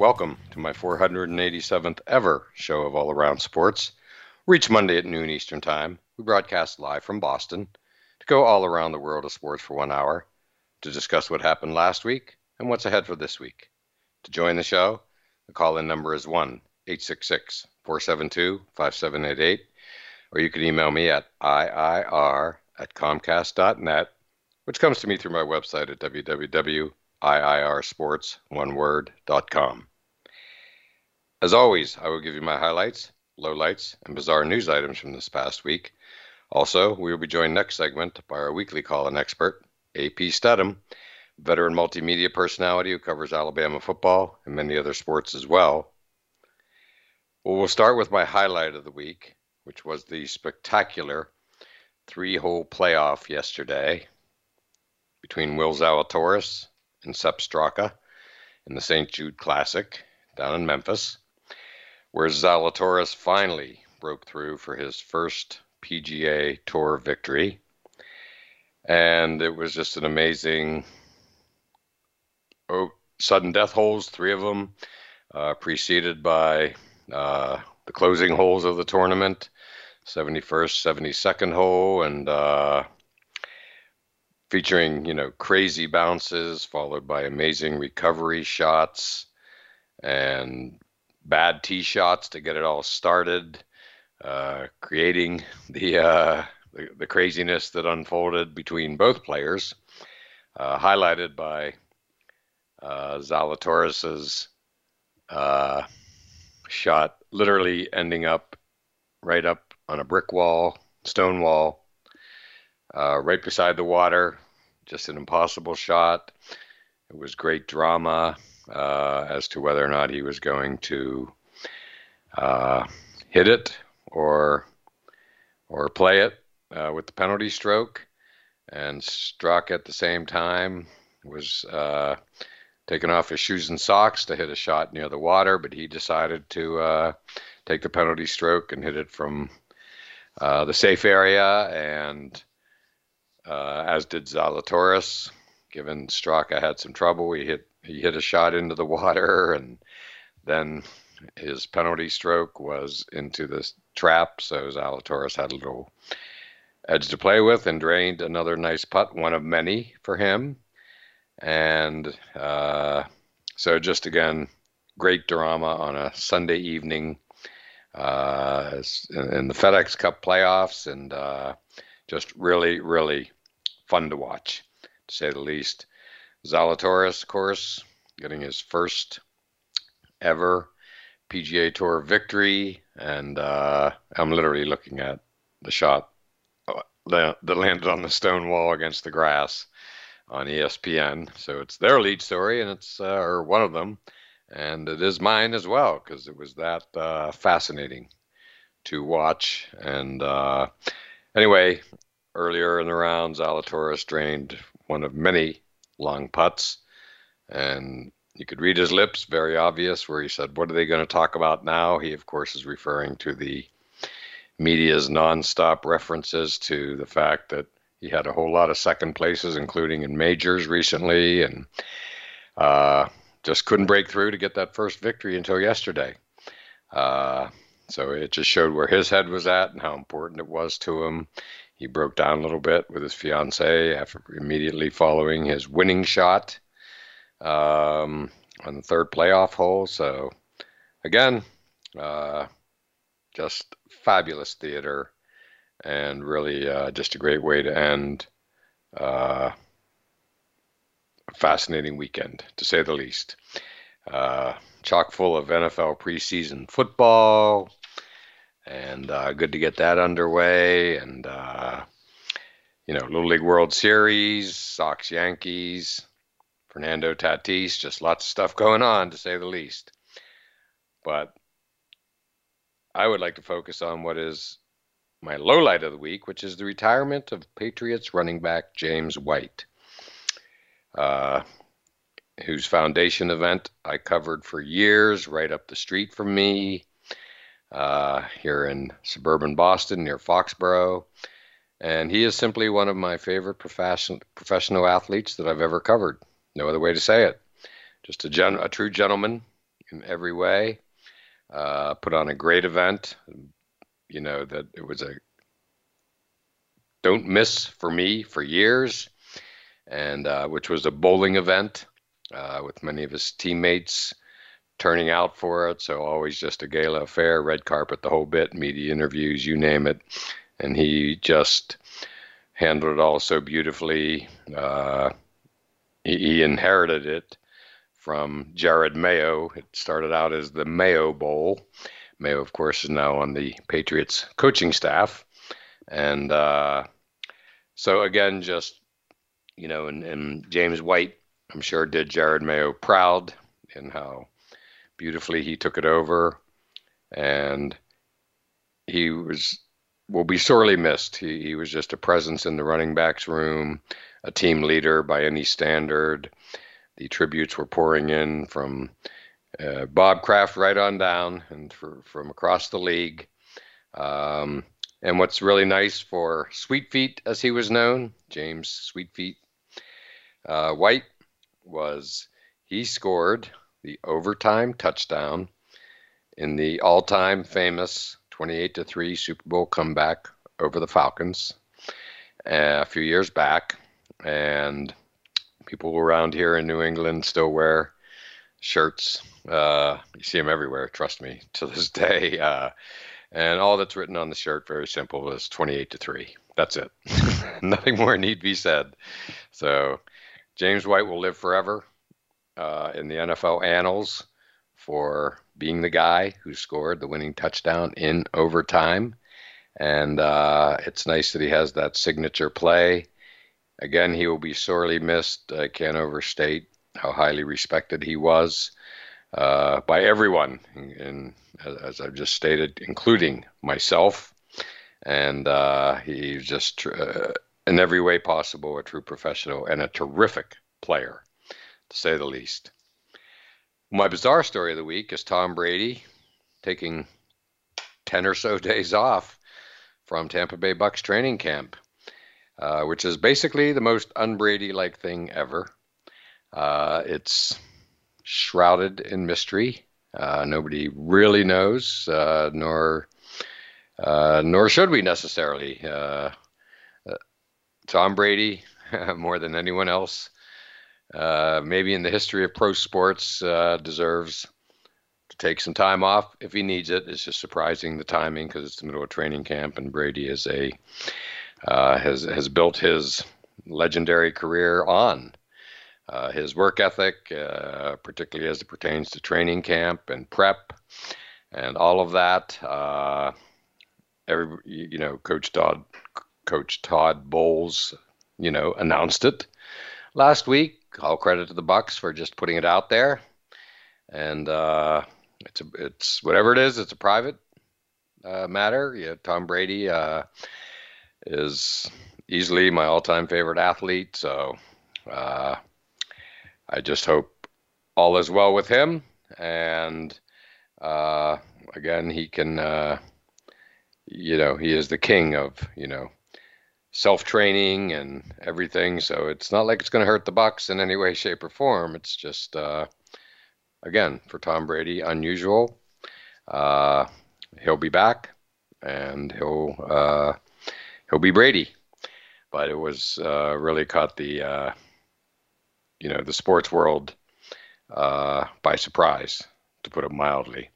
welcome to my 487th ever show of All Around Sports. Reach Monday at noon Eastern Time. We broadcast live from Boston to go all around the world of sports for one hour to discuss what happened last week and what's ahead for this week. To join the show, the call in number is 1 866 472 5788, or you can email me at IIR at Comcast.net, which comes to me through my website at www.iirsports.com. As always, I will give you my highlights, lowlights, and bizarre news items from this past week also, we will be joined next segment by our weekly call-in expert, AP Stedham, veteran multimedia personality who covers Alabama football and many other sports as well. Well, we'll start with my highlight of the week, which was the spectacular three-hole playoff yesterday between Will Zalatoris and Sepp Straka in the St. Jude Classic down in Memphis, where Zalatoris finally broke through for his first PGA Tour victory. And it was just an amazing oh, sudden death holes, three of them, uh, preceded by uh, the closing holes of the tournament 71st, 72nd hole, and uh, featuring, you know, crazy bounces, followed by amazing recovery shots and bad tee shots to get it all started uh, creating the, uh, the, the craziness that unfolded between both players, uh, highlighted by uh, Zalatoris's uh, shot, literally ending up right up on a brick wall, stone wall, uh, right beside the water. Just an impossible shot. It was great drama uh, as to whether or not he was going to hit it or or play it uh, with the penalty stroke. And Straka at the same time was uh, taking off his shoes and socks to hit a shot near the water, but he decided to uh, take the penalty stroke and hit it from uh, the safe area. And uh, as did Zalatoris, given Straka had some trouble, he hit he hit a shot into the water and then his penalty stroke was into this trap, so Zalatoris had a little edge to play with and drained another nice putt, one of many for him. And uh, so, just again, great drama on a Sunday evening uh, in the FedEx Cup playoffs, and uh, just really, really fun to watch, to say the least. Zalatoris, of course, getting his first ever PGA Tour victory, and uh, I'm literally looking at the shot uh, that landed on the stone wall against the grass on ESPN. So it's their lead story, and it's uh, or one of them, and it is mine as well because it was that uh, fascinating to watch. And uh, anyway, earlier in the round, Zalatoris drained one of many long putts, and you could read his lips, very obvious, where he said, What are they going to talk about now? He, of course, is referring to the media's nonstop references to the fact that he had a whole lot of second places, including in majors recently, and uh, just couldn't break through to get that first victory until yesterday. Uh, so it just showed where his head was at and how important it was to him. He broke down a little bit with his fiancee after immediately following his winning shot um, on the third playoff hole. So, again, uh, just fabulous theater and really uh, just a great way to end uh, a fascinating weekend, to say the least. Uh, chock full of NFL preseason football, and uh, good to get that underway. And uh, you know, Little League World Series, Sox Yankees, Fernando Tatis, just lots of stuff going on to say the least. but I would like to focus on what is my low light of the week, which is the retirement of Patriots running back James White, uh, whose foundation event I covered for years right up the street from me uh, here in suburban Boston near Foxborough. And he is simply one of my favorite profession, professional athletes that I've ever covered. No other way to say it. Just a, gen, a true gentleman in every way. Uh, put on a great event. You know, that it was a don't miss for me for years, and uh, which was a bowling event uh, with many of his teammates turning out for it. So always just a gala affair, red carpet, the whole bit, media interviews, you name it. And he just handled it all so beautifully. Uh, he, he, inherited it from Jerod Mayo. It started out as the Mayo Bowl. Mayo, of course, is now on the Patriots coaching staff. And uh, so, again, just, you know, and, and James White, I'm sure, did Jerod Mayo proud in how beautifully he took it over. And he was will be sorely missed. He, he was just a presence in the running backs room, a team leader by any standard. The tributes were pouring in from uh, Bob Kraft right on down and for, from across the league. Um, and what's really nice for Sweet Feet, as he was known, James Sweet Feet uh, White, was he scored the overtime touchdown in the all-time famous 28 to 3 Super Bowl comeback over the Falcons uh, a few years back and people around here in New England still wear shirts. Uh, you see them everywhere, trust me, to this day. Uh, and all that's written on the shirt, very simple, is 28 to 3. That's it. Nothing more need be said. So James White will live forever uh, in the NFL annals for being the guy who scored the winning touchdown in overtime. And uh, it's nice that he has that signature play. Again, he will be sorely missed. I can't overstate how highly respected he was uh, by everyone, and as I've just stated, including myself. And uh, he's just uh, in every way possible a true professional and a terrific player, to say the least. My bizarre story of the week is Tom Brady taking 10 or so days off from Tampa Bay Bucks training camp, uh, which is basically the most unBrady like thing ever. Uh, it's shrouded in mystery. Uh, nobody really knows, uh, nor uh, nor should we necessarily. Uh, Tom Brady, more than anyone else, maybe in the history of pro sports, deserves to take some time off if he needs it. It's just surprising the timing because it's the middle of training camp, and Brady is a has has built his legendary career on uh, his work ethic, uh, particularly as it pertains to training camp and prep and all of that. Uh, every, you know, Coach Todd, Coach Todd Bowles, you know, announced it last week. All credit to the Bucks for just putting it out there, and uh, it's a, it's whatever it is. It's a private uh, matter. Yeah, Tom Brady uh, is easily my all-time favorite athlete, so. Uh, I just hope all is well with him. And uh, again, he can, uh, you know, he is the king of, you know, self training and everything. So it's not like it's going to hurt the Bucks in any way, shape, or form. It's just, uh, again, for Tom Brady, unusual. Uh, he'll be back, and he'll uh, he'll be Brady. But it was uh, really caught the uh, you know the sports world uh, by surprise, to put it mildly.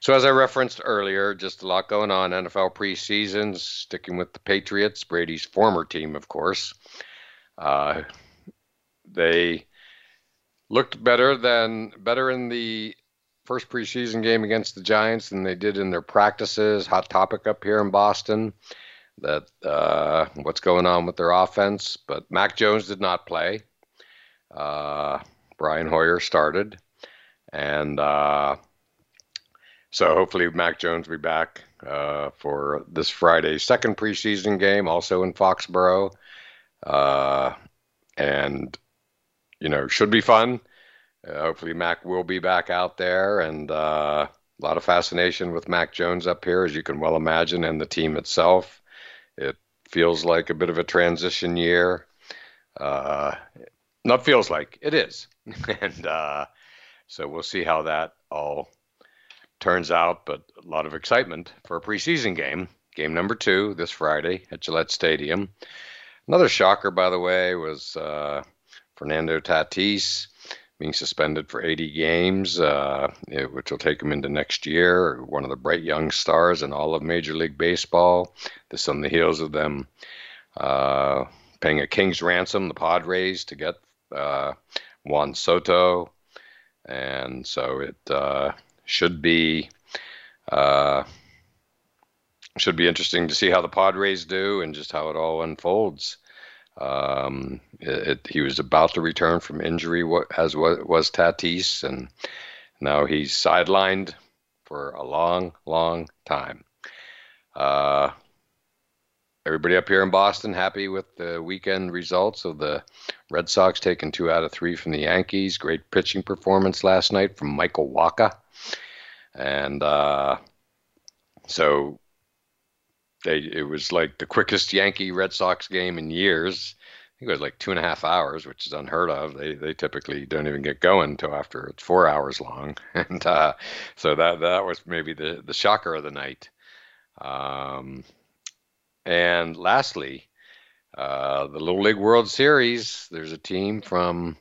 So as I referenced earlier, just a lot going on. NFL preseason, sticking with the Patriots, Brady's former team, of course. Uh, they looked better than better in the first preseason game against the Giants than they did in their practices. Hot topic up here in Boston that uh, what's going on with their offense. But Mac Jones did not play. Uh, Brian Hoyer started, and uh, so hopefully Mac Jones will be back uh, for this Friday's second preseason game, also in Foxborough, uh, and you know should be fun. Uh, hopefully Mac will be back out there, and uh, a lot of fascination with Mac Jones up here, as you can well imagine, and the team itself. It feels like a bit of a transition year. Uh, not feels like it is, and uh, so we'll see how that all turns out. But a lot of excitement for a preseason game, game number two this Friday at Gillette Stadium. Another shocker, by the way, was uh, Fernando Tatis being suspended for 80 games, uh, which will take him into next year. One of the bright young stars in all of Major League Baseball. This on the heels of them uh, paying a king's ransom, the Padres, to get uh, Juan Soto. And so it uh, should be. Uh, should be interesting to see how the Padres do and just how it all unfolds. Um, it, it, he was about to return from injury, as was, Tatis, and now he's sidelined for a long, long time. Uh, everybody up here in Boston happy with the weekend results of the Red Sox taking two out of three from the Yankees. Great pitching performance last night from Michael Wacha. And uh, so they it was like the quickest Yankee Red Sox game in years. I think it was like two and a half hours, which is unheard of. They they typically don't even get going until after it's four hours long, and uh, so that that was maybe the the shocker of the night. Um, and lastly, uh, the Little League World Series. There's a team from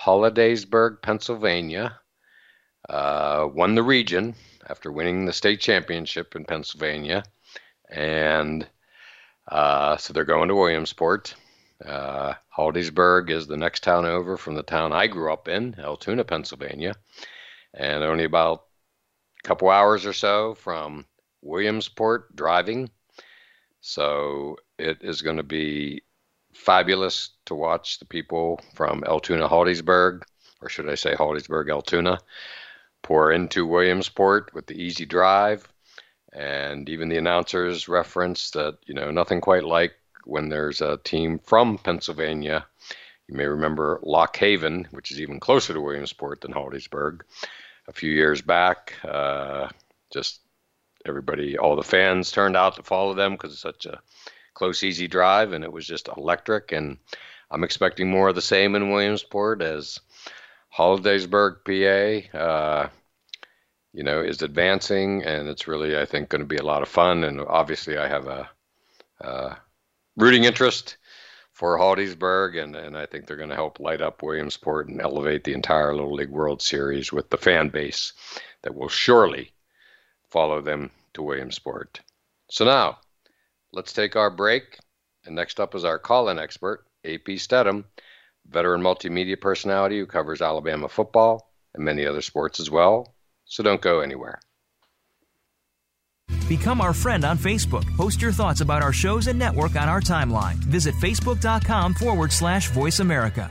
Hollidaysburg, Pennsylvania, uh, won the region after winning the state championship in Pennsylvania and uh, so they're going to Williamsport. Uh, Hollidaysburg is the next town over from the town I grew up in, Altoona, Pennsylvania, and only about a couple hours or so from Williamsport driving. So it is going to be fabulous to watch the people from Altoona, Hollidaysburg, or should I say Hollidaysburg, Altoona, pour into Williamsport with the easy drive and even the announcers reference that you know nothing quite like when there's a team from Pennsylvania. You may remember Lock Haven, which is even closer to Williamsport than Hollidaysburg, a few years back. Uh, just everybody, all the fans turned out to follow them because it's such a close, easy drive, and it was just electric. And I'm expecting more of the same in Williamsport as Hollidaysburg, PA. Uh, you know, is advancing, and it's really, I think, going to be a lot of fun. And obviously, I have a, a rooting interest for Hollidaysburg, and, and I think they're going to help light up Williamsport and elevate the entire Little League World Series with the fan base that will surely follow them to Williamsport. So now, let's take our break. And next up is our call-in expert, AP Stedham, veteran multimedia personality who covers Alabama football and many other sports as well so don't go anywhere. Become our friend on Facebook. Post your thoughts about our shows and network on our timeline. Visit facebook.com forward slash voice America.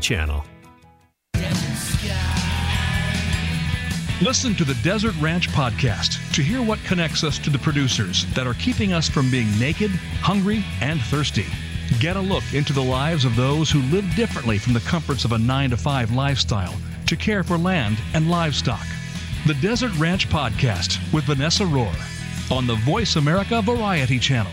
Channel. Listen to the Desert Ranch podcast to hear what connects us to the producers that are keeping us from being naked, hungry, and thirsty. Get a look into the lives of those who live differently from the comforts of a 9 to 5 lifestyle to care for land and livestock. The Desert Ranch Podcast with Vanessa Rohr on the Voice America Variety Channel.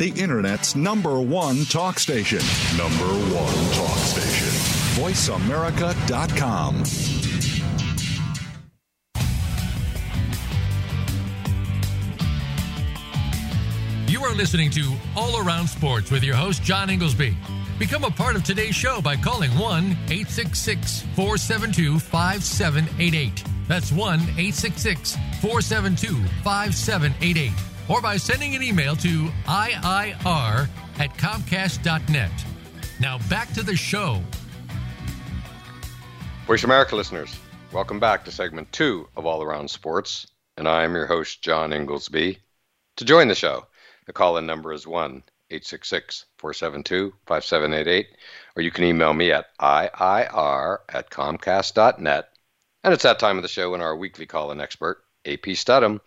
The Internet's number one talk station. Number one talk station. VoiceAmerica.com. You are listening to All Around Sports with your host, John Inglesby. Become a part of today's show by calling 1 866 472 5788. That's 1 866 472 5788. Or by sending an email to IIR at Comcast.net. Now back to the show. Voice America listeners, welcome back to segment two of All Around Sports, and I am your host, John Inglesby. To join the show, the call in number is 1 866 472 5788, or you can email me at IIR at Comcast.net. And it's that time of the show when our weekly call in expert, AP Stedham,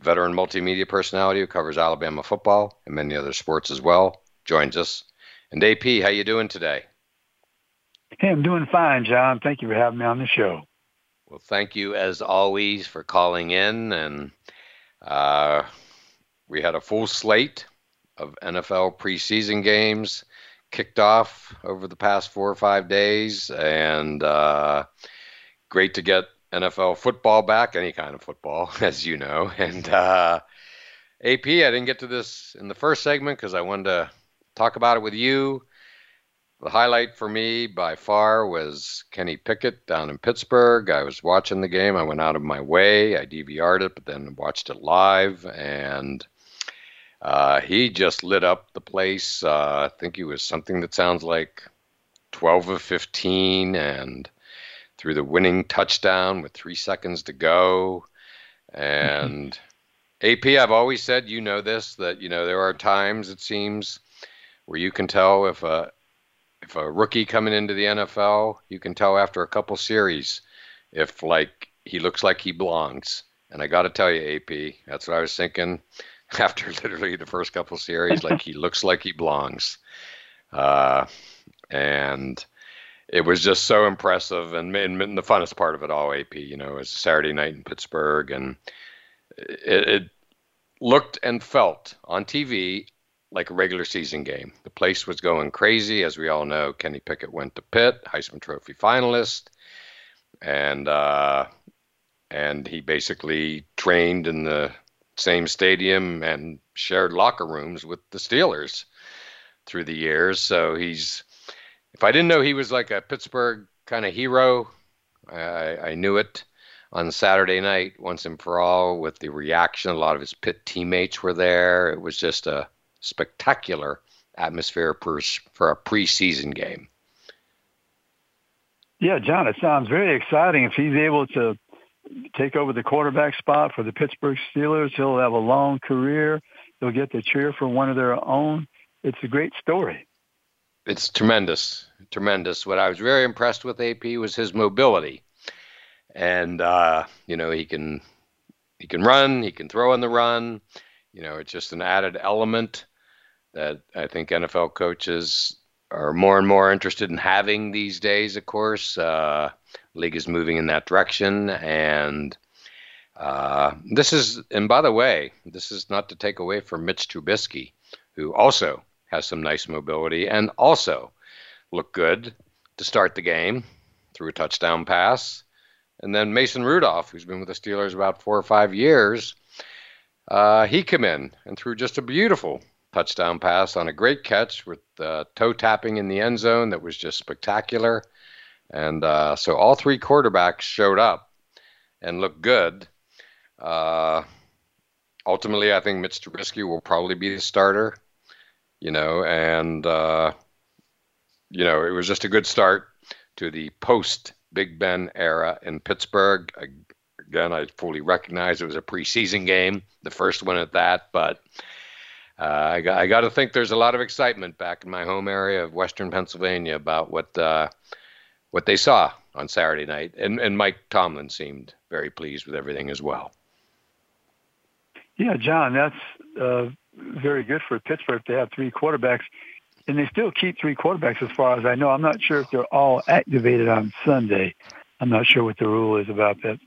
veteran multimedia personality who covers Alabama football and many other sports as well, joins us. And AP, how you doing today? Hey, I'm doing fine, John. Thank you for having me on the show. Well, thank you as always for calling in. And uh, we had a full slate of NFL preseason games kicked off over the past four or five days. And uh, great to get NFL football back, any kind of football, as you know. And uh, AP, I didn't get to this in the first segment because I wanted to talk about it with you. The highlight for me by far was Kenny Pickett down in Pittsburgh. I was watching the game. I went out of my way. I DVR'd it, but then watched it live, and uh, he just lit up the place. Uh, I think he was something that sounds like 12 of 15, and threw the winning touchdown with three seconds to go. And AP, I've always said, you know this, that you know there are times it seems where you can tell if a if a rookie coming into the NFL, you can tell after a couple series if like he looks like he belongs. And I got to tell you, AP, that's what I was thinking after literally the first couple series. like he looks like he belongs, uh, and it was just so impressive. And, and, and, the funnest part of it all, AP, you know, was Saturday night in Pittsburgh, and it, it looked and felt on TV like a regular season game. The place was going crazy, as we all know. Kenny Pickett went to Pitt, Heisman Trophy finalist, and uh, and he basically trained in the same stadium and shared locker rooms with the Steelers through the years. So he's, if I didn't know he was like a Pittsburgh kind of hero, I, I knew it on Saturday night once and for all with the reaction. A lot of his Pitt teammates were there. It was just a spectacular atmosphere for, for a preseason game. Yeah, John, it sounds very exciting. If he's able to take over the quarterback spot for the Pittsburgh Steelers, he'll have a long career. He'll get to cheer for one of their own. It's a great story. It's tremendous, tremendous. What I was very impressed with AP was his mobility, and uh, you know he can he can run, he can throw on the run. You know, it's just an added element that I think NFL coaches are more and more interested in having these days. Of course, uh, league is moving in that direction, and uh, this is. And by the way, this is not to take away from Mitch Trubisky, who also has some nice mobility and also looked good to start the game threw a touchdown pass. And then Mason Rudolph, who's been with the Steelers about four or five years, uh, he came in and threw just a beautiful touchdown pass on a great catch with uh, toe tapping in the end zone that was just spectacular. And uh, so all three quarterbacks showed up and looked good. Uh, ultimately, I think Mitch Trubisky will probably be the starter, you know, and uh, you know, it was just a good start to the post Big Ben era in Pittsburgh. Again, I fully recognize it was a preseason game, the first one at that, but uh, I, got, I got to think there's a lot of excitement back in my home area of Western Pennsylvania about what uh, what they saw on Saturday night, and and Mike Tomlin seemed very pleased with everything as well. Yeah, John, that's uh, very good for Pittsburgh to have three quarterbacks, and they still keep three quarterbacks as far as I know. I'm not sure if they're all activated on Sunday. I'm not sure what the rule is about that,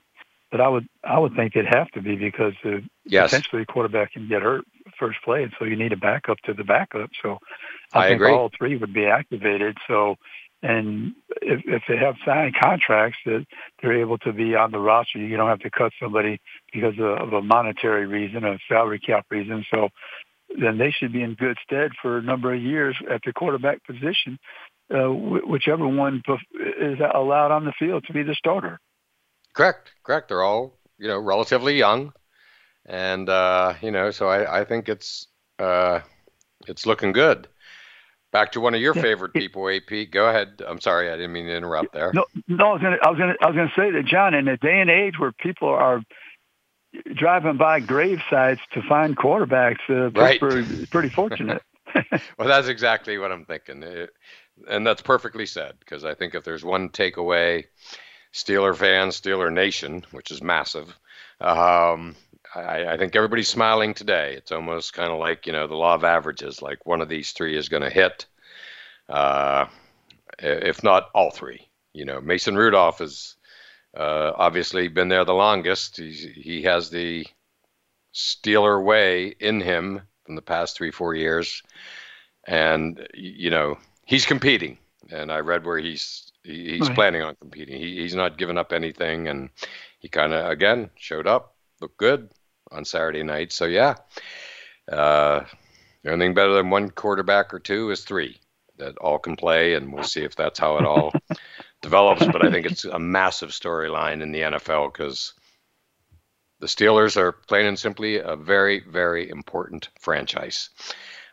but I would I would think it'd have to be because uh, yes. potentially a quarterback can get hurt first play, and so you need a backup to the backup. So I, I think agree. all three would be activated. So and if, if they have signed contracts that they're able to be on the roster, you don't have to cut somebody because of, a monetary reason, a salary cap reason. So then they should be in good stead for a number of years at the quarterback position, uh, whichever one is allowed on the field to be the starter. Correct, correct. They're all you know relatively young, and uh, you know, so I, I think it's uh, it's looking good. Back to one of your favorite people, AP. Go ahead. I'm sorry, I didn't mean to interrupt there. No, no, I was gonna, I was gonna, I was gonna say that, John. In a day and age where people are driving by grave sites to find quarterbacks, uh, right. Pittsburgh is pretty fortunate. well, that's exactly what I'm thinking, it, and that's perfectly said. Because I think if there's one takeaway, Steeler fans, Steeler Nation, which is massive, um, I, I think everybody's smiling today. It's almost kind of like you know the law of averages. Like one of these three is going to hit, uh, if not all three. You know, Mason Rudolph has uh, obviously been there the longest. He's, he has the Steeler way in him from the past three four years, and you know he's competing. And I read where he's he's right. planning on competing. He, he's not giving up anything, and he kind of again showed up, looked good, on Saturday night. So yeah, uh, the only thing better than one quarterback or two is three that all can play, and we'll see if that's how it all develops. But I think it's a massive storyline in the NFL because the Steelers are plain and simply a very, very important franchise.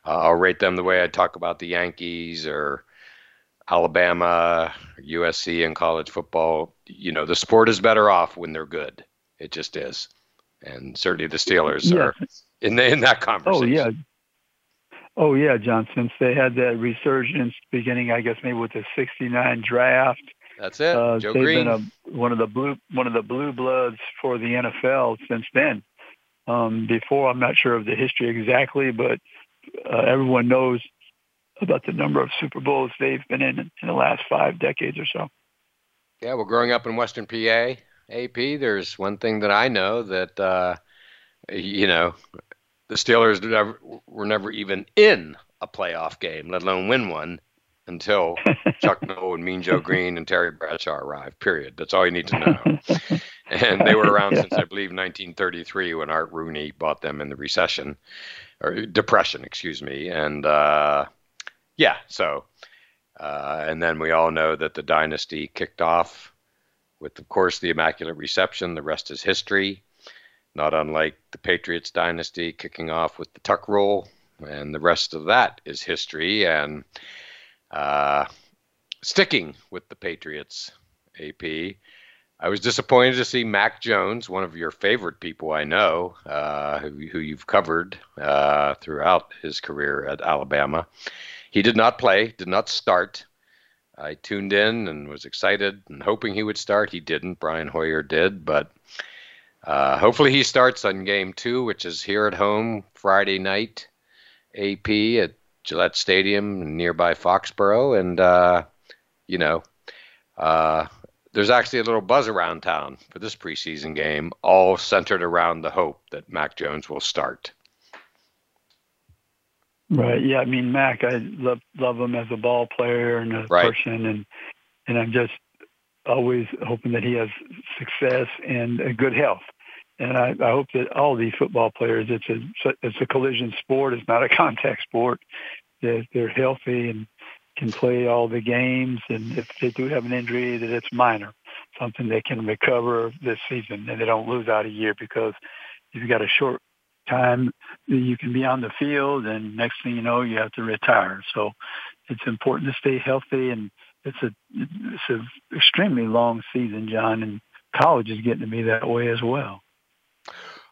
Uh, I'll rate them the way I talk about the Yankees or Alabama, USC in college football. You know, the sport is better off when they're good. It just is and certainly the Steelers are in the, in that conversation. Oh yeah, oh yeah, John. Since they had that resurgence beginning, I guess maybe with the '69 draft. That's it. Uh, Joe they've Greene. been a, one of the blue one of the blue bloods for the NFL since then. Um, before, I'm not sure of the history exactly, but uh, everyone knows about the number of Super Bowls they've been in in the last five decades or so. Yeah, well, growing up in Western PA, AP, there's one thing that I know that uh, you know the Steelers never, were never even in a playoff game, let alone win one, until Chuck Noll and Mean Joe Greene and Terry Bradshaw arrived. Period. That's all you need to know. and they were around since I believe 1933 when Art Rooney bought them in the recession or depression, excuse me. And uh, yeah, so uh, and then we all know that the dynasty kicked off with, of course, the Immaculate Reception. The rest is history. Not unlike the Patriots dynasty kicking off with the Tuck Rule, and the rest of that is history. And uh, sticking with the Patriots, AP, I was disappointed to see Mac Jones, one of your favorite people I know, uh, who, who, you've covered uh, throughout his career at Alabama. He did not play, did not start. I tuned in and was excited and hoping he would start. He didn't. Brian Hoyer did, but uh, hopefully he starts on game two, which is here at home Friday night, AP at Gillette Stadium nearby Foxborough. And, uh, you know, uh, there's actually a little buzz around town for this preseason game, all centered around the hope that Mac Jones will start. Right. Yeah. I mean, Mac, I love love him as a ball player and a right. person, and and I'm just always hoping that he has success and a good health. And I, I hope that all these football players, it's a it's a collision sport. It's not a contact sport. That they're healthy and can play all the games, and if they do have an injury, that it's minor, something they can recover this season, and they don't lose out a year because you've got a short time you can be on the field, and next thing you know, you have to retire. So it's important to stay healthy, and it's a it's an extremely long season, John, and college is getting to be that way as well.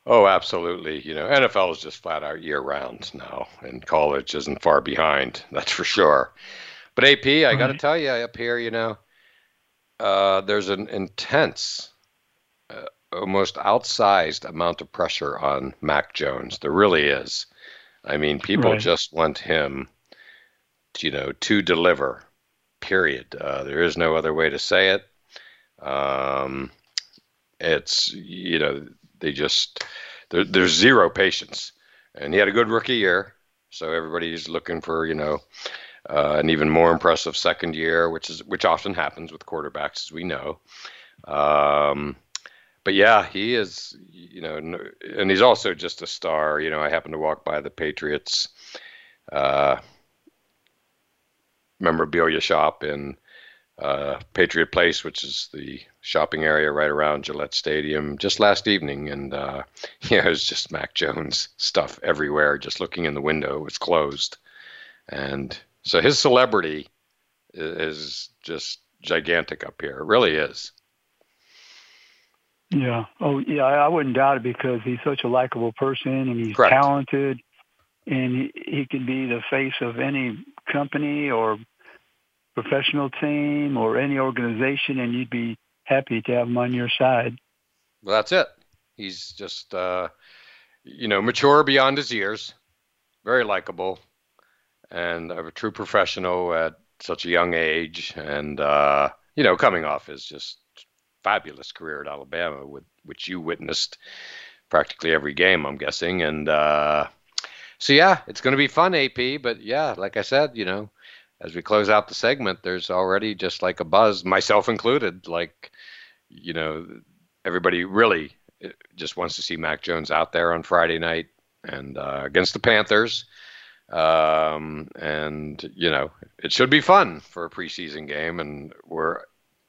Oh, absolutely. You know, NFL is just flat out year round now, and college isn't far behind. That's for sure. But AP, I right. got to tell you, up here, you know, uh, there's an intense, uh, almost outsized amount of pressure on Mac Jones. There really is. I mean, people right. just want him, to, you know, to deliver. Period. Uh, there is no other way to say it. Um, it's you know they just there, there's zero patience, and he had a good rookie year, so everybody's looking for you know uh, an even more impressive second year, which is which often happens with quarterbacks, as we know. Um, but yeah, he is, you know, and he's also just a star. You know, I happened to walk by the Patriots uh, memorabilia shop in uh, Patriot Place, which is the shopping area right around Gillette Stadium, just last evening, and uh, yeah, it was just Mac Jones stuff everywhere. Just looking in the window, it was closed, and so his celebrity is just gigantic up here. It really is. Yeah. Oh, yeah. I wouldn't doubt it because he's such a likable person and he's Correct. talented, and he, he can be the face of any company or professional team or any organization, and you'd be happy to have him on your side. Well, that's it. He's just, uh, you know, mature beyond his years, very likable, and a true professional at such a young age, and uh, you know, coming off is just fabulous career at Alabama, with which you witnessed practically every game, I'm guessing, and uh, so yeah, it's going to be fun, AP. But yeah, like I said, you know, as we close out the segment, there's already just like a buzz, myself included. Like, you know, everybody really uh, just wants to see Mac Jones out there on Friday night and uh, against the Panthers. Um, and you know, it should be fun for a preseason game, and we're,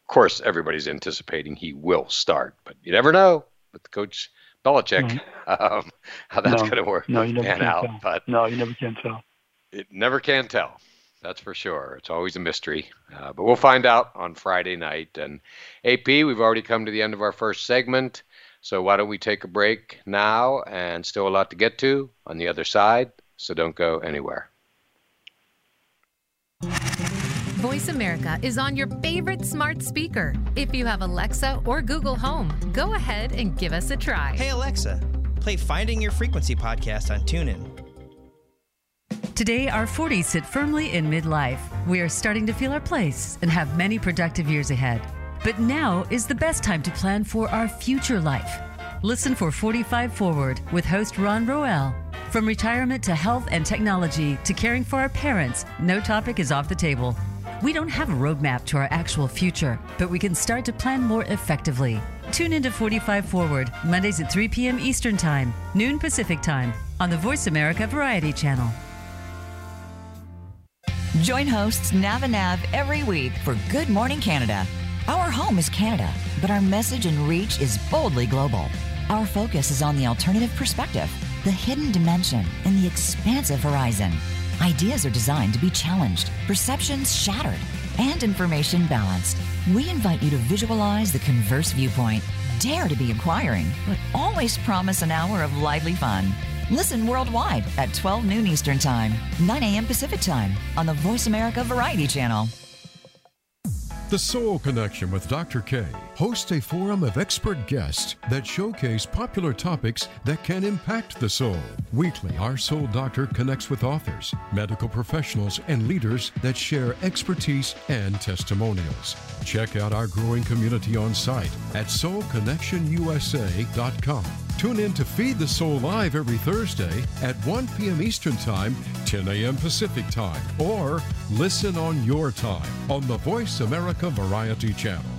course, everybody's anticipating he will start, but you never know with Coach Belichick um, how that's no, going to work. No, you never can out, tell. But no, you never can tell. It never can tell. That's for sure. It's always a mystery, uh, but we'll find out on Friday night. And AP, we've already come to the end of our first segment. So why don't we take a break now and still a lot to get to on the other side. So don't go anywhere. Voice America is on your favorite smart speaker. If you have Alexa or Google Home, go ahead and give us a try. Hey, Alexa, play Finding Your Frequency podcast on TuneIn. Today, our 40s sit firmly in midlife. We are starting to feel our place and have many productive years ahead. But now is the best time to plan for our future life. Listen for 45 Forward with host Ron Roel. From retirement to health and technology to caring for our parents, no topic is off the table. We don't have a roadmap to our actual future, but we can start to plan more effectively. Tune into 45 Forward, Mondays at 3 p.m. Eastern Time, noon Pacific Time, on the Voice America Variety Channel. Join hosts Nav and Nav every week for Good Morning Canada. Our home is Canada, but our message and reach is boldly global. Our focus is on the alternative perspective, the hidden dimension, and the expansive horizon. Ideas are designed to be challenged, perceptions shattered, and information balanced. We invite you to visualize the converse viewpoint, dare to be inquiring, but always promise an hour of lively fun. Listen worldwide at 12 noon Eastern Time, 9 a.m. Pacific Time on the Voice America Variety Channel. The Soul Connection with Dr. K hosts a forum of expert guests that showcase popular topics that can impact the soul. Weekly, our Soul Doctor connects with authors, medical professionals, and leaders that share expertise and testimonials. Check out our growing community on site at soulconnectionusa.com. Tune in to Feed the Soul Live every Thursday at 1 p.m. Eastern Time, 10 a.m. Pacific Time, or listen on your time on the Voice America Variety Channel.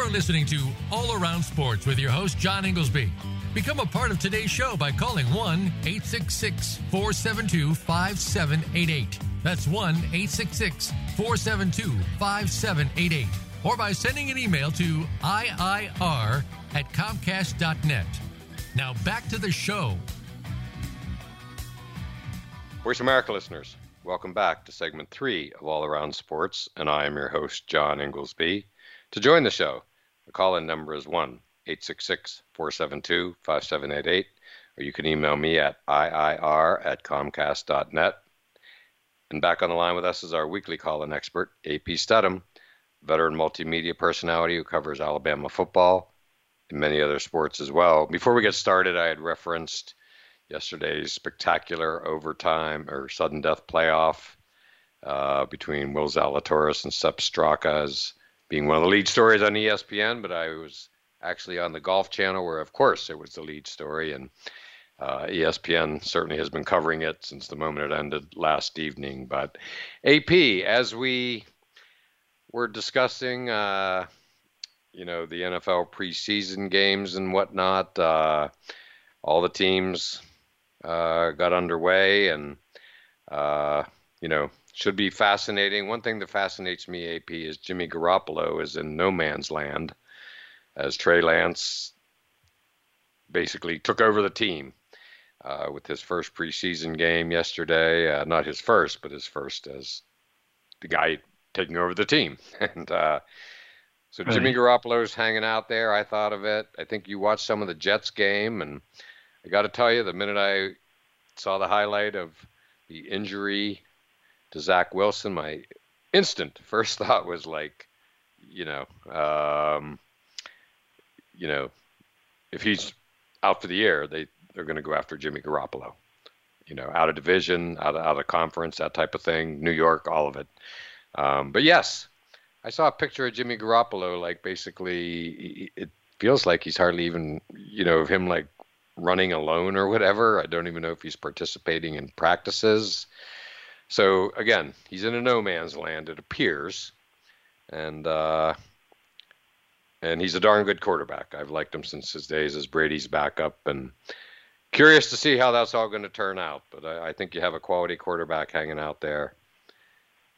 are listening to All Around Sports with your host, John Inglesby. Become a part of today's show by calling 1 866 472 5788. That's 1 866 472 5788. Or by sending an email to IIR at Comcast.net. Now back to the show. Voice America listeners, welcome back to segment three of All Around Sports, and I am your host, John Inglesby. To join the show, the call in number is 1 866 472 5788, or you can email me at IIR at Comcast.net. And back on the line with us is our weekly call in expert, AP Stedham, veteran multimedia personality who covers Alabama football and many other sports as well. Before we get started, I had referenced yesterday's spectacular overtime or sudden death playoff uh, between Will Zalatoris and Sepp Straka as being one of the lead stories on ESPN, but I was actually on the Golf Channel, where of course it was the lead story, and uh, ESPN certainly has been covering it since the moment it ended last evening. But AP, as we were discussing, uh, you know, the NFL preseason games and whatnot, uh, all the teams uh, got underway, and uh, you know, should be fascinating. One thing that fascinates me, AP, is Jimmy Garoppolo is in no man's land as Trey Lance basically took over the team uh, with his first preseason game yesterday. Uh, not his first, but his first as the guy taking over the team. And uh, so Jimmy Garoppolo's hanging out there. I thought of it. I think you watched some of the Jets game, and I got to tell you, the minute I saw the highlight of the injury to Zach Wilson, my instant first thought was like, you know, um, you know, if he's out for the year, they they're going to go after Jimmy Garoppolo. You know, out of division, out of, out of conference, that type of thing. New York, all of it. Um, but yes, I saw a picture of Jimmy Garoppolo. Like basically, it feels like he's hardly even, you know, of him like running alone or whatever. I don't even know if he's participating in practices. So again, he's in a no man's land. It appears, and uh, and he's a darn good quarterback. I've liked him since his days as Brady's backup, and curious to see how that's all going to turn out. But I, I think you have a quality quarterback hanging out there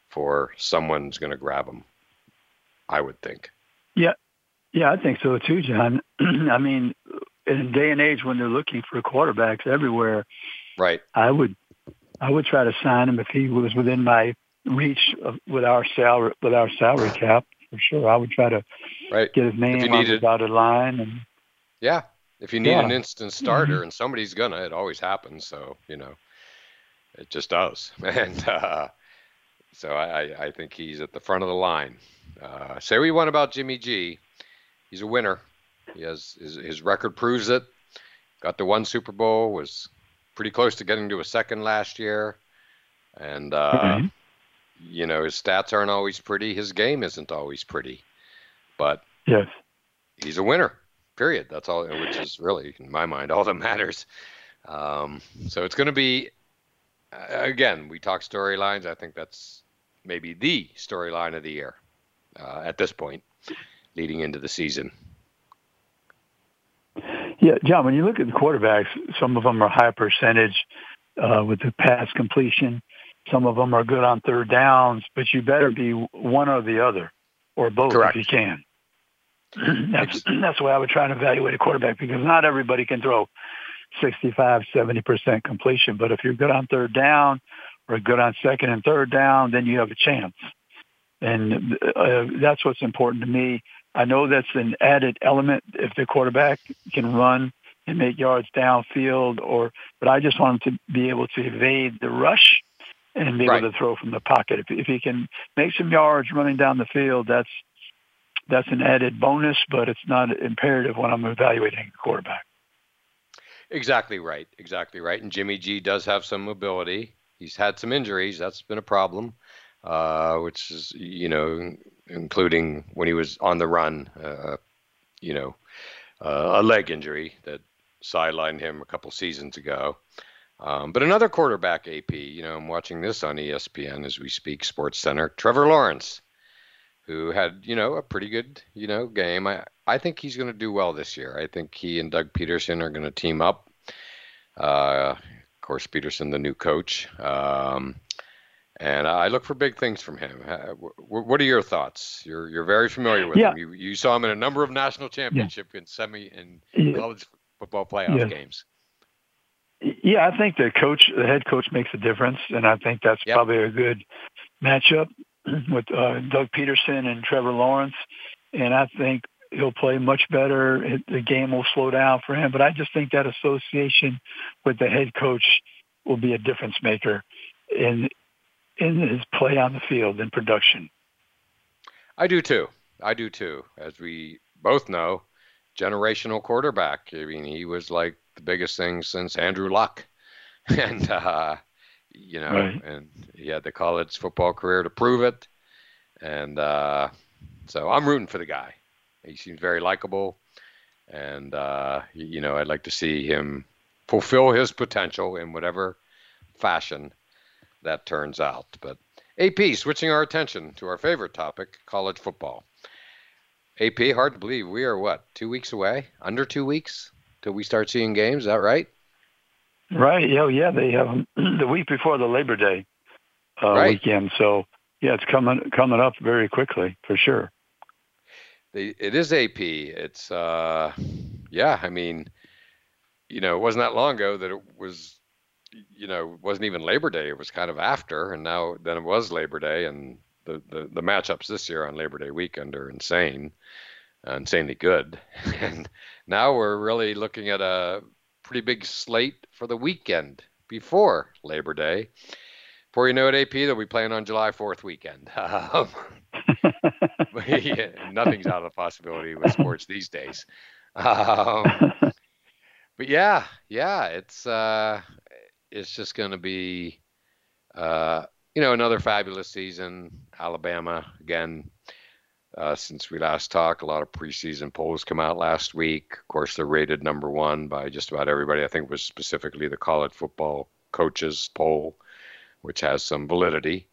for someone's going to grab him. I would think. Yeah, yeah, I think so too, John. I mean, in a day and age when they're looking for quarterbacks everywhere, right? I would, I would try to sign him if he was within my reach of, with our salary with our salary cap for sure. I would try to right. get his name on the dotted line and yeah. If you need Yeah. an instant starter, Mhm. and somebody's gonna, it always happens. So you know, it just does. And uh, so I, I- I think he's at the front of the line. Uh, say what you want about Jimmy G, he's a winner. He has his, his record proves it. Got the one Super Bowl, was pretty close to getting to a second last year, and uh, you know his stats aren't always pretty. His game isn't always pretty, but yes, he's a winner. Period. That's all, which is really, in my mind, all that matters. Um, so it's going to be, uh, again, we talk storylines. I think that's maybe the storyline of the year uh, at this point, leading into the season. Yeah, John, when you look at the quarterbacks, some of them are high percentage uh, with the pass completion. Some of them are good on third downs, but you better be one or the other, or both Correct. if you can. that's that's the way I would try and evaluate a quarterback because not everybody can throw 65, 70 percent completion. But if you're good on third down or good on second and third down, then you have a chance. And uh, that's what's important to me. I know that's an added element if the quarterback can run and make yards downfield, or but I just want him to be able to evade the rush, and be able to throw from the pocket. If, if he can make some yards running down the field, that's that's an added bonus, but it's not imperative when I'm evaluating a quarterback. Exactly right. Exactly right. And Jimmy G does have some mobility. He's had some injuries. That's been a problem, uh, which is, you know, including when he was on the run, uh, you know, uh, a leg injury that sidelined him a couple seasons ago. Um, but another quarterback, AP, you know, I'm watching this on ESPN as we speak, Sports Center. Trevor Lawrence, who had, you know, a pretty good, you know, game. I, I think he's going to do well this year. I think he and Doug Pederson are going to team up. Uh, of course, Pederson, the new coach. Um, and I look for big things from him. What are your thoughts? You're you're very familiar with yeah. him. You you saw him in a number of national championship yeah. and semi and yeah. college football playoff games. Yeah, I think the coach, the head coach, makes a difference, and I think that's yep. probably a good matchup with uh, Doug Pederson and Trevor Lawrence. And I think he'll play much better. The game will slow down for him. But I just think that association with the head coach will be a difference maker in in his play on the field in production. I do too. I do too. As we both know, generational quarterback. I mean, he was like the biggest thing since Andrew Luck, and uh, you know, right. and he had the college football career to prove it. And uh, so I'm rooting for the guy. He seems very likable, and uh, you know I'd like to see him fulfill his potential in whatever fashion that turns out. But AP, switching our attention to our favorite topic, college football. AP, hard to believe we are what two weeks away, under two weeks till we start seeing games. Is that right? Right. Yeah. Yeah. They have the week before the Labor Day uh, right. weekend. So yeah, it's coming coming up very quickly for sure it is AP. It's uh, yeah. I mean, you know, it wasn't that long ago that it was, you know, wasn't even Labor Day. It was kind of after, and now then it was Labor Day, and the the, the matchups this year on Labor Day weekend are insane, uh, insanely good, and now we're really looking at a pretty big slate for the weekend before Labor Day. Before you know it, AP, they'll be playing on July 4th weekend. Um, yeah, nothing's out of the possibility with sports these days. Um, but yeah, yeah, it's uh, it's just going to be uh, you know another fabulous season. Alabama again. Uh, since we last talked, a lot of preseason polls come out last week. Of course, they're rated number one by just about everybody. I think it was specifically the college football coaches poll, which has some validity.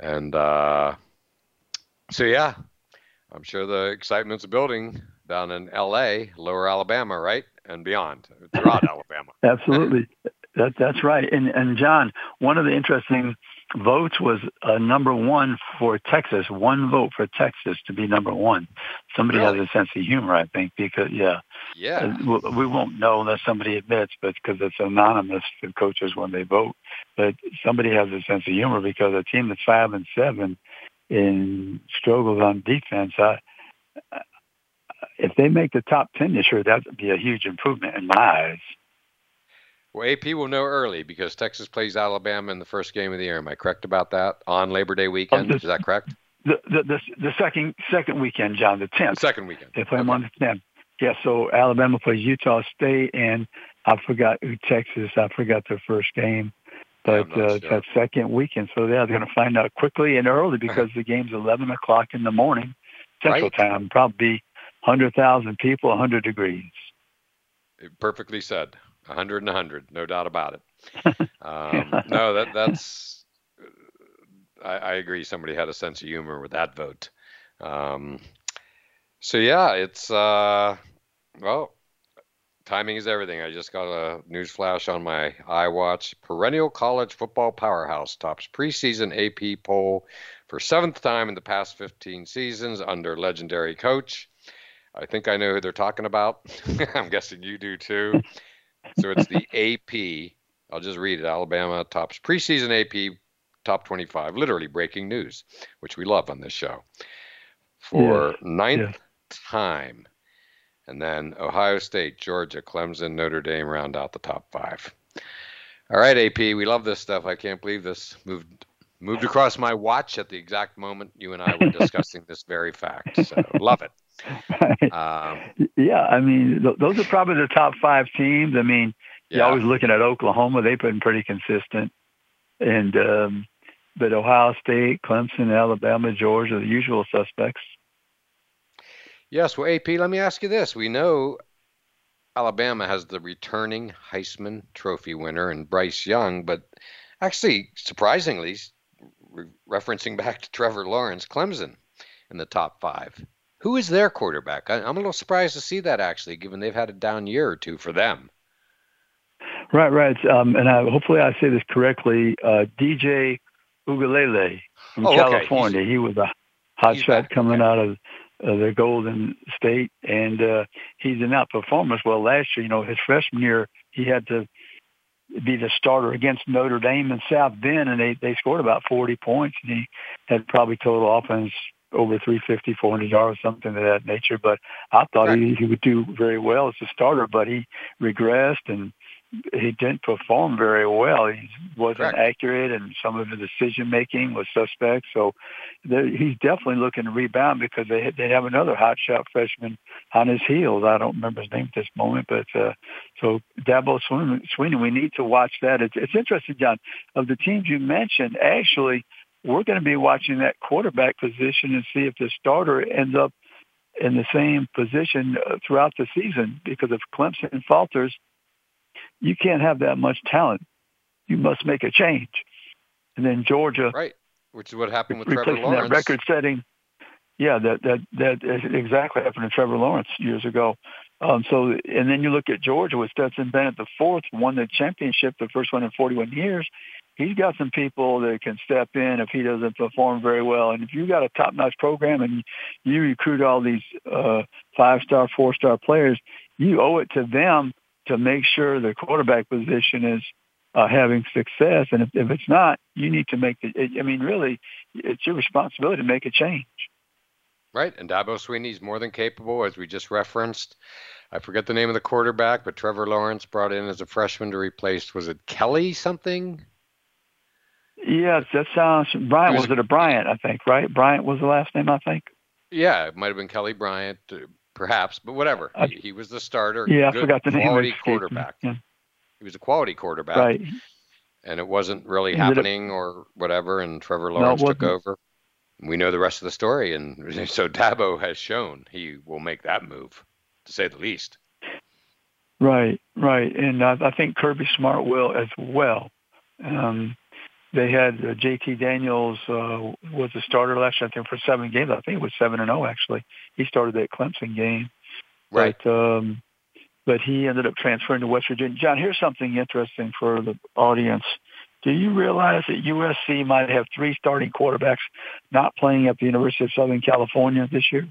And uh, so yeah, I'm sure the excitement's building down in L.A., Lower Alabama, right, and beyond throughout Alabama. Absolutely, that that's right. And and John, one of the interesting votes was uh, number one for Texas. One vote for Texas to be number one. Somebody really? has a sense of humor, I think, because yeah, yeah, uh, we won't know unless somebody admits, but because it's anonymous to coaches when they vote. But somebody has a sense of humor because a team that's five and seven in struggles on defense. I, if they make the top ten this year, that would be a huge improvement in my eyes. Well, AP will know early because Texas plays Alabama in the first game of the year. Am I correct about that? On Labor Day weekend, oh, the, is that correct? The, the the the second second weekend, John, the tenth. Second weekend. They play okay. them on the tenth. Yeah, so Alabama plays Utah State, and I forgot who Texas. I forgot their first game. But uh, sure. that second weekend, so yeah, they're going to find out quickly and early because the game's 11 o'clock in the morning, Central right. Time. Probably 100,000 people, 100 degrees. Perfectly said. 100 and 100, no doubt about it. um, no, that that's. I, I, agree. Somebody had a sense of humor with that vote. Um, so yeah, it's uh, well, timing is everything. I just got a news flash on my iWatch. Perennial college football powerhouse tops preseason AP poll for seventh time in the past 15 seasons under legendary coach. I think I know who they're talking about. I'm guessing you do too. So it's the AP. I'll just read it. Alabama tops preseason AP top 25, literally breaking news, which we love on this show. For yeah, ninth yeah. time and then Ohio State, Georgia, Clemson, Notre Dame round out the top five. All right, AP, we love this stuff. I can't believe this moved moved across my watch at the exact moment you and I were discussing this very fact. So love it. Um, yeah, I mean, th- those are probably the top five teams. I mean, yeah. you're always looking at Oklahoma; they've been pretty consistent, and um, but Ohio State, Clemson, Alabama, Georgia, the usual suspects. Yes. Well, AP, let me ask you this: We know Alabama has the returning Heisman Trophy winner and Bryce Young, but actually, surprisingly, re- referencing back to Trevor Lawrence, Clemson in the top five. Who is their quarterback? I, am a little surprised to see that actually, given they've had a down year or two for them. Right, right. Um, and I, hopefully I say this correctly. Uh, DJ Uiagalelei from oh, California. Okay. He was a hot shot coming okay. out of uh, the Golden State, and uh, he did not perform as well last year. You know, his freshman year, he had to be the starter against Notre Dame and South Bend, and they they scored about 40 points, and he had probably total offense over 350, 400 yards, something of that nature. But I thought right. he, he would do very well as a starter, but he regressed and he didn't perform very well. He wasn't Correct. accurate, and some of the decision making was suspect. So he's definitely looking to rebound because they they have another hot shot freshman on his heels. I don't remember his name at this moment, but uh, so Dabo Swinney, we need to watch that. It's, it's interesting, John. Of the teams you mentioned, actually, we're going to be watching that quarterback position and see if the starter ends up in the same position uh, throughout the season. Because if Clemson falters you can't have that much talent. You must make a change. And then Georgia, right, which is what happened with Trevor Lawrence. that record-setting. Yeah, that that that exactly happened to Trevor Lawrence years ago. Um, so, and then you look at Georgia with Stetson Bennett, the fourth, won the championship, the first one in 41 years. He's got some people that can step in if he doesn't perform very well. And if you've got a top-notch program and you recruit all these uh, five-star, four-star players, you owe it to them to make sure the quarterback position is uh, having success. And if, if it's not, you need to make the. I mean, really, it's your responsibility to make a change. Right, and Dabo Swinney's more than capable, as we just referenced. I forget the name of the quarterback, but Trevor Lawrence brought in as a freshman to replace. Was it Kelly something? Yes, that sounds. Bryant was, was it a Bryant? I think right. Bryant was the last name. I think. Yeah, it might have been Kelly Bryant. Uh, perhaps, but whatever. Uh, he, he, was the starter. Yeah, I forgot the name. Quality quarterback. Yeah. He was a quality quarterback. Right. And it wasn't really Ended happening up, or whatever, and Trevor Lawrence no, took over. We know the rest of the story, and so Dabo has shown he will make that move, to say the least. Right, right, and I, I think Kirby Smart will as well. Um, they had uh, JT Daniels uh, was the starter last year, I think, for seven games. I think it was seven and zero oh, actually. He started that Clemson game, right? But, um, but he ended up transferring to West Virginia. John, here's something interesting for the audience. Do you realize that USC might have three starting quarterbacks not playing at the University of Southern California this year?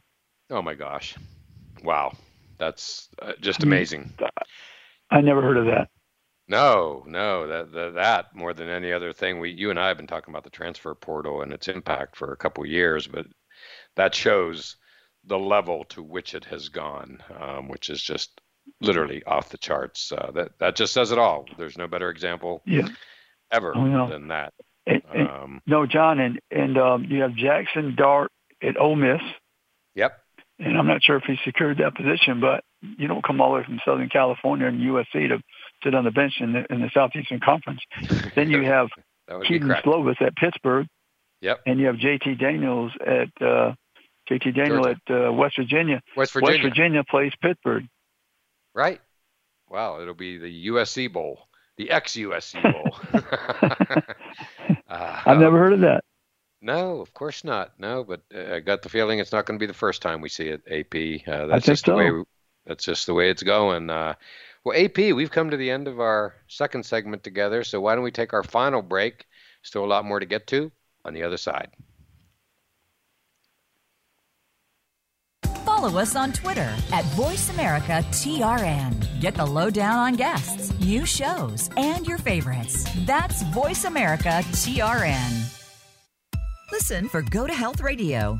Oh my gosh! Wow, that's uh, just amazing. I never heard of that. No, no, that, that that more than any other thing. We, you and I have been talking about the transfer portal and its impact for a couple years, but that shows the level to which it has gone, um, which is just literally off the charts. Uh, that that just says it all. There's no better example yeah. ever oh, than that. And, and, um, no, John, and and um, you have Jackson Dart at Ole Miss. Yep. And I'm not sure if he secured that position, but you don't come all the way from Southern California and USC to sit on the bench in the, in the Southeastern Conference. then you have Kedon Slovis at Pittsburgh. Yep. And you have JT Daniels at uh, JT Daniel Georgia. at uh, West Virginia. West Virginia. West Virginia plays Pittsburgh. Right. Wow, it'll be the USC Bowl, the ex USC Bowl. uh, I've never heard of that. No, of course not. No, but uh, I got the feeling it's not going to be the first time we see it. AP. Uh, that's just so. the way. That's just the way it's going. Well, AP, we've come to the end of our second segment together, so why don't we take our final break? Still a lot more to get to on the other side. Follow us on Twitter at VoiceAmericaTRN. Get the lowdown on guests, new shows, and your favorites. That's VoiceAmericaTRN. Listen for Go to Health Radio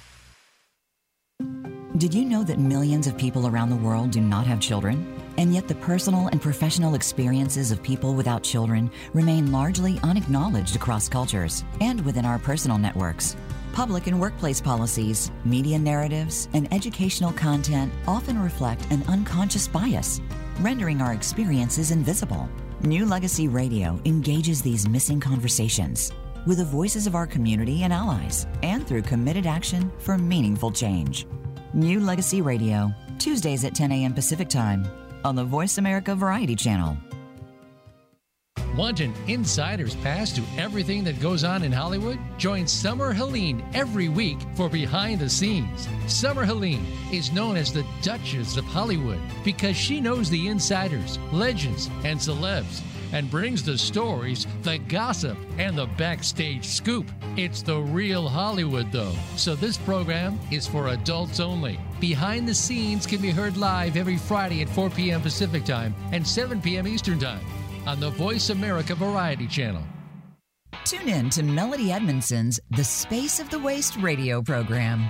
Did you know that millions of people around the world do not have children? And yet, the personal and professional experiences of people without children remain largely unacknowledged across cultures and within our personal networks. Public and workplace policies, media narratives, and educational content often reflect an unconscious bias, rendering our experiences invisible. New Legacy Radio engages these missing conversations with the voices of our community and allies, and through committed action for meaningful change. New Legacy Radio, Tuesdays at 10 a.m. Pacific Time on the Voice America Variety Channel. Want an insider's pass to everything that goes on in Hollywood? Join Summer Helene every week for Behind the Scenes. Summer Helene is known as the Duchess of Hollywood because she knows the insiders, legends, and celebs and brings the stories, the gossip, and the backstage scoop. It's the real Hollywood, though, so this program is for adults only. Behind the Scenes can be heard live every Friday at 4 p.m. Pacific Time and 7 p.m. Eastern Time on the Voice America Variety Channel. Tune in to Melody Edmondson's The Space of the Waist radio program.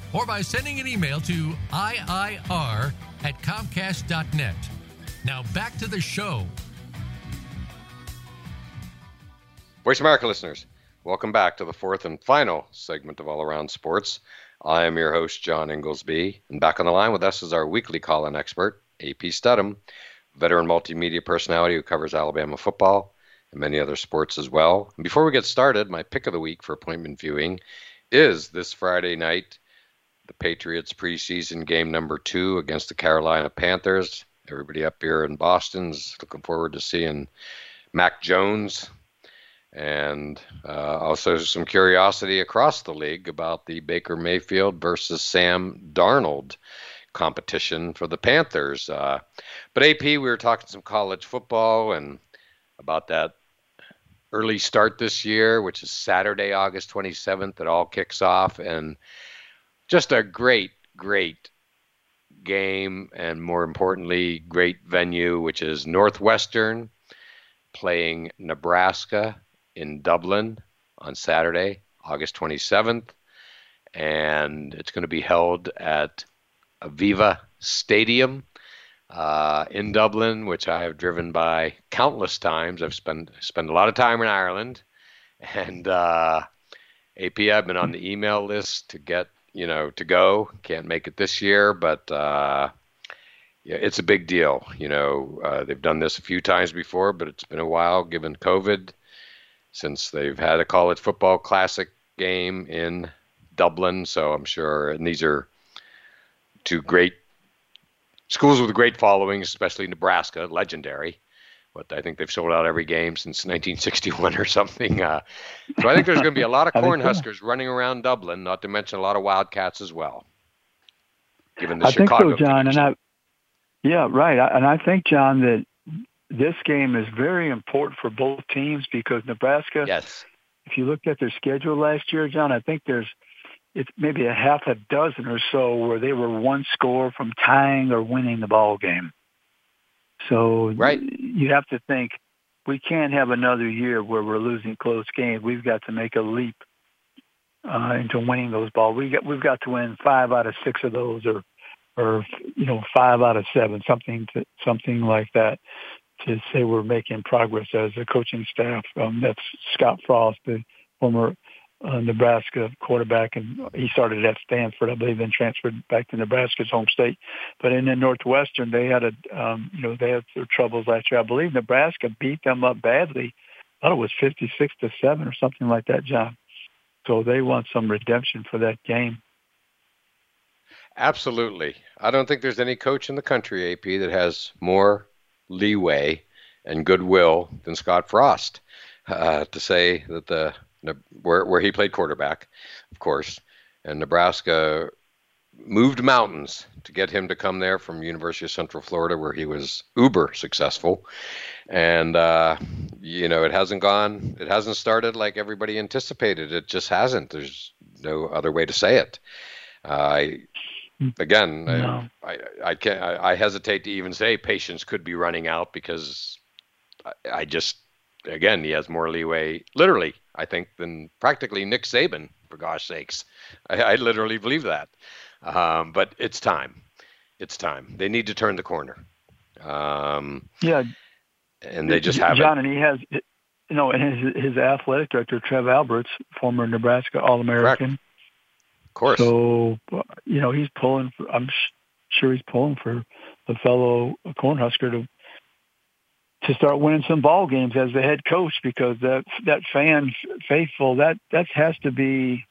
Or by sending an email to IIR at Comcast.net. Now back to the show. Voice America listeners, welcome back to the fourth and final segment of All Around Sports. I am your host, John Inglesby, and back on the line with us is our weekly call in expert, AP Stedham, veteran multimedia personality who covers Alabama football and many other sports as well. And before we get started, my pick of the week for appointment viewing is this Friday night, the Patriots preseason game number two against the Carolina Panthers. Everybody up here in Boston's looking forward to seeing Mac Jones and uh, also some curiosity across the league about the Baker Mayfield versus Sam Darnold competition for the Panthers. Uh, but AP, we were talking some college football and about that early start this year, which is Saturday, August 27th. It all kicks off, and just a great, great game, and more importantly, great venue, which is Northwestern playing Nebraska in Dublin on Saturday, August 27th. And it's going to be held at Aviva Stadium uh, in Dublin, which I have driven by countless times. I've spent spent a lot of time in Ireland, and uh, AP I've been on the email list to get you know to go. Can't make it this year, but uh, yeah, it's a big deal. You know, uh, they've done this a few times before, but it's been a while given COVID since they've had a college football classic game in Dublin. So I'm sure, and these are two great schools with great followings, especially Nebraska, legendary. But I think they've sold out every game since 1961 or something. Uh, so I think there's going to be a lot of Cornhuskers running around Dublin, not to mention a lot of Wildcats as well. Given the I Chicago think so, John. connection. And I, yeah, right. I- And I think, John, that this game is very important for both teams because Nebraska. Yes. If you looked at their schedule last year, John, I think there's it's maybe a half a dozen or so where they were one score from tying or winning the ball game. So right. you have to think we can't have another year where we're losing close games. We've got to make a leap uh, into winning those balls. We got we've got to win five out of six of those, or or you know five out of seven, something to, something like that, to say we're making progress as a coaching staff. Um, that's Scott Frost, the former uh, Nebraska quarterback, and he started at Stanford, I believe, then transferred back to Nebraska's home state. But in the Northwestern, they had a, um, you know, they had their troubles last year. I believe Nebraska beat them up badly. I thought it was fifty-six to seven or something like that, John. So they want some redemption for that game. Absolutely. I don't think there's any coach in the country, AP, that has more leeway and goodwill than Scott Frost uh, to say that the where where he played quarterback, of course, and Nebraska moved mountains to get him to come there from University of Central Florida, where he was uber successful, and uh, you know it hasn't gone, it hasn't started like everybody anticipated. It just hasn't. There's no other way to say it. Uh, I again, no. I, I, I can't. I, I, hesitate to even say patience could be running out because I, I just again, he has more leeway, literally, I think, than practically Nick Saban, for gosh sakes. I, I literally believe that. Um, but it's time. It's time. They need to turn the corner. Um, yeah. And they just haven't. John, and he has, you know, and his, his athletic director, Trev Alberts, former Nebraska All American. Of course. So, you know, he's pulling, for, I'm sure he's pulling for the fellow Cornhusker to to start winning some ball games as the head coach because that that fan faithful that that has to be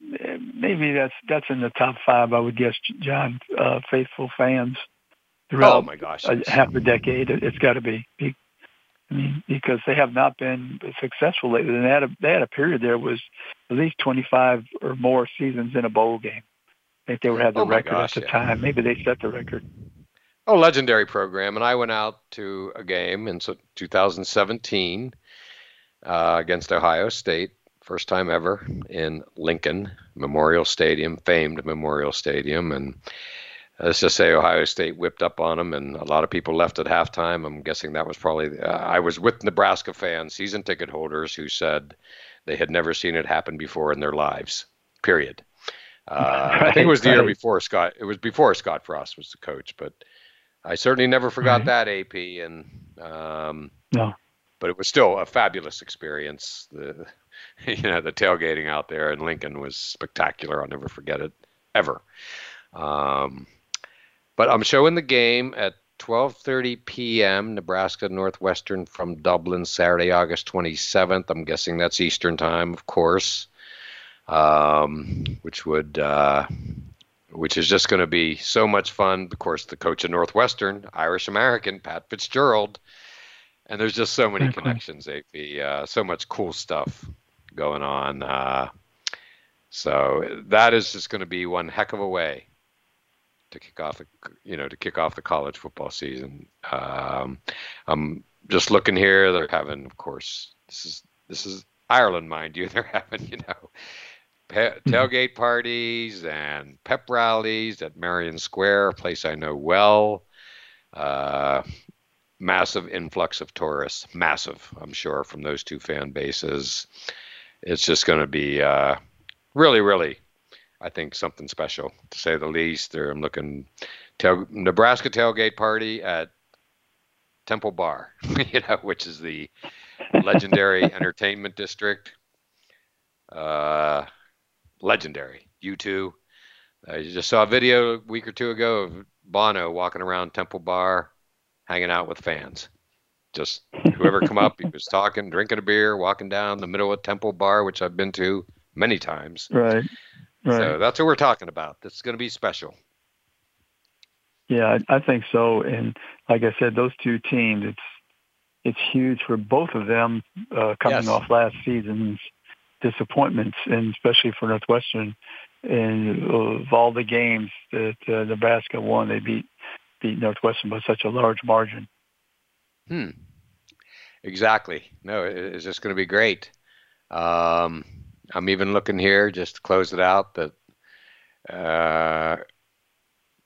maybe that's that's in the top five I would guess John uh, faithful fans throughout oh my gosh a, half a decade. It's got to be I mean because they have not been successful lately. And they had a they had a period there was at least 25 or more seasons in a bowl game. I think they were have the oh record gosh, at the yeah. time. Maybe they set the record Oh, legendary program. And I went out to a game in 2017 uh, against Ohio State, first time ever in Lincoln Memorial Stadium, famed Memorial Stadium. And let's just say Ohio State whipped up on them, and a lot of people left at halftime. I'm guessing that was probably, uh, I was with Nebraska fans, season ticket holders, who said they had never seen it happen before in their lives, period. Uh, I think it was the year before Scott. It was before Scott Frost was the coach, but I certainly never forgot right. that AP, and um, no, but it was still a fabulous experience. The you know the tailgating out there in Lincoln was spectacular. I'll never forget it ever. Um, but I'm showing the game at 12:30 p.m. Nebraska Northwestern from Dublin, Saturday, August 27th. I'm guessing that's Eastern time, of course, um, which would uh, which is just going to be so much fun. Of course, the coach of Northwestern, Irish American, Pat Fitzgerald. And there's just so many Very connections, cool. AP. Uh, so much cool stuff going on. Uh, so that is just going to be one heck of a way to kick off, the, you know, to kick off the college football season. Um, I'm just looking here. They're having, of course, this is this is Ireland, mind you. They're having, you know, pe- tailgate parties and pep rallies at Merrion Square, a place I know well. Uh, massive influx of tourists, massive, I'm sure, from those two fan bases. It's just going to be uh, really, really, I think, something special to say the least. There, I'm looking tail, Nebraska tailgate party at Temple Bar, you know, which is the legendary entertainment district. Uh, legendary. U2, I just saw a video a week or two ago of Bono walking around Temple Bar, hanging out with fans. Just whoever come up, he was talking, drinking a beer, walking down the middle of Temple Bar, which I've been to many times. Right. Right. So that's what we're talking about. This is going to be special. Yeah, I, I think so. And like I said, those two teams, it's it's huge for both of them uh, coming Yes. off last season's disappointments, and especially for Northwestern. And of all the games that uh, Nebraska won, they beat beat Northwestern by such a large margin. Hmm. Exactly. No, it's just going to be great. Um, I'm even looking here just to close it out that uh,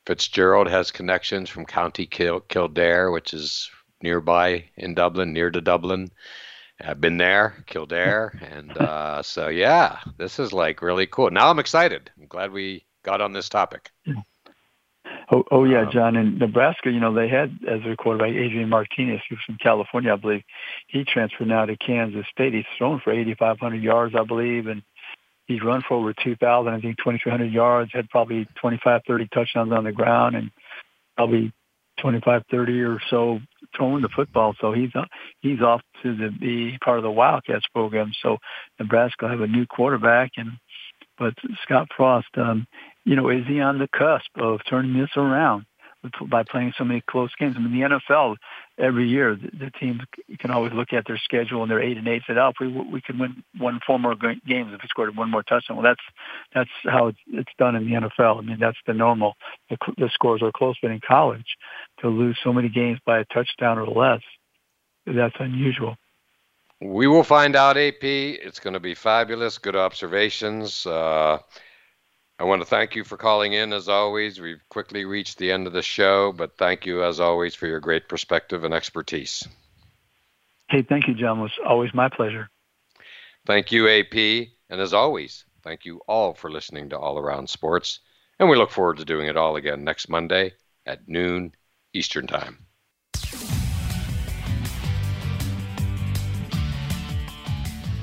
Fitzgerald has connections from County Kildare, which is nearby in Dublin, near to Dublin. I've been there, Kildare, and uh, so yeah, this is like really cool. Now I'm excited. I'm glad we got on this topic. Oh, oh yeah, John. In Nebraska, you know, they had as their quarterback Adrian Martinez, who's from California, I believe. He transferred now to Kansas State. He's thrown for 8,500 yards, I believe, and he's run for over 2,000, I think 2,300 yards, had probably 25, 30 touchdowns on the ground, and probably 25, 30 or so throwing the football. So he's uh, he's off to the, be part of the Wildcats program. So Nebraska will have a new quarterback, and but Scott Frost, um, you know, is he on the cusp of turning this around by playing so many close games? I mean, the NFL every year the, the teams can always look at their schedule and they're eight and eight. Said, oh, if we we can win one four more games if we scored one more touchdown. Well, that's that's how it's, it's done in the NFL. I mean, that's the normal. The, the scores are close, but in college, to lose so many games by a touchdown or less, that's unusual. We will find out, AP. It's going to be fabulous. Good observations. Uh, I want to thank you for calling in as always. We've quickly reached the end of the show, but thank you as always for your great perspective and expertise. Hey, thank you, John. It was always my pleasure. Thank you, AP. And as always, thank you all for listening to All Around Sports. And we look forward to doing it all again next Monday at noon Eastern Time.